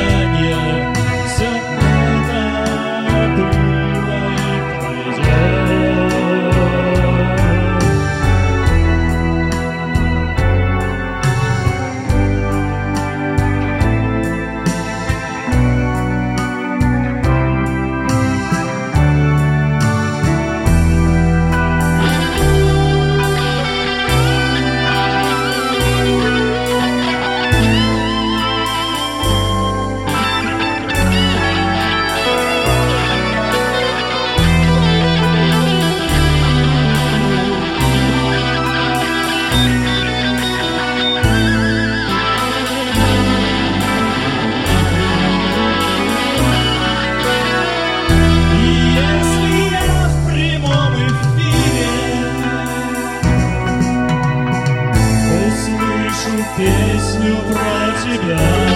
Yeah. песню про тебя.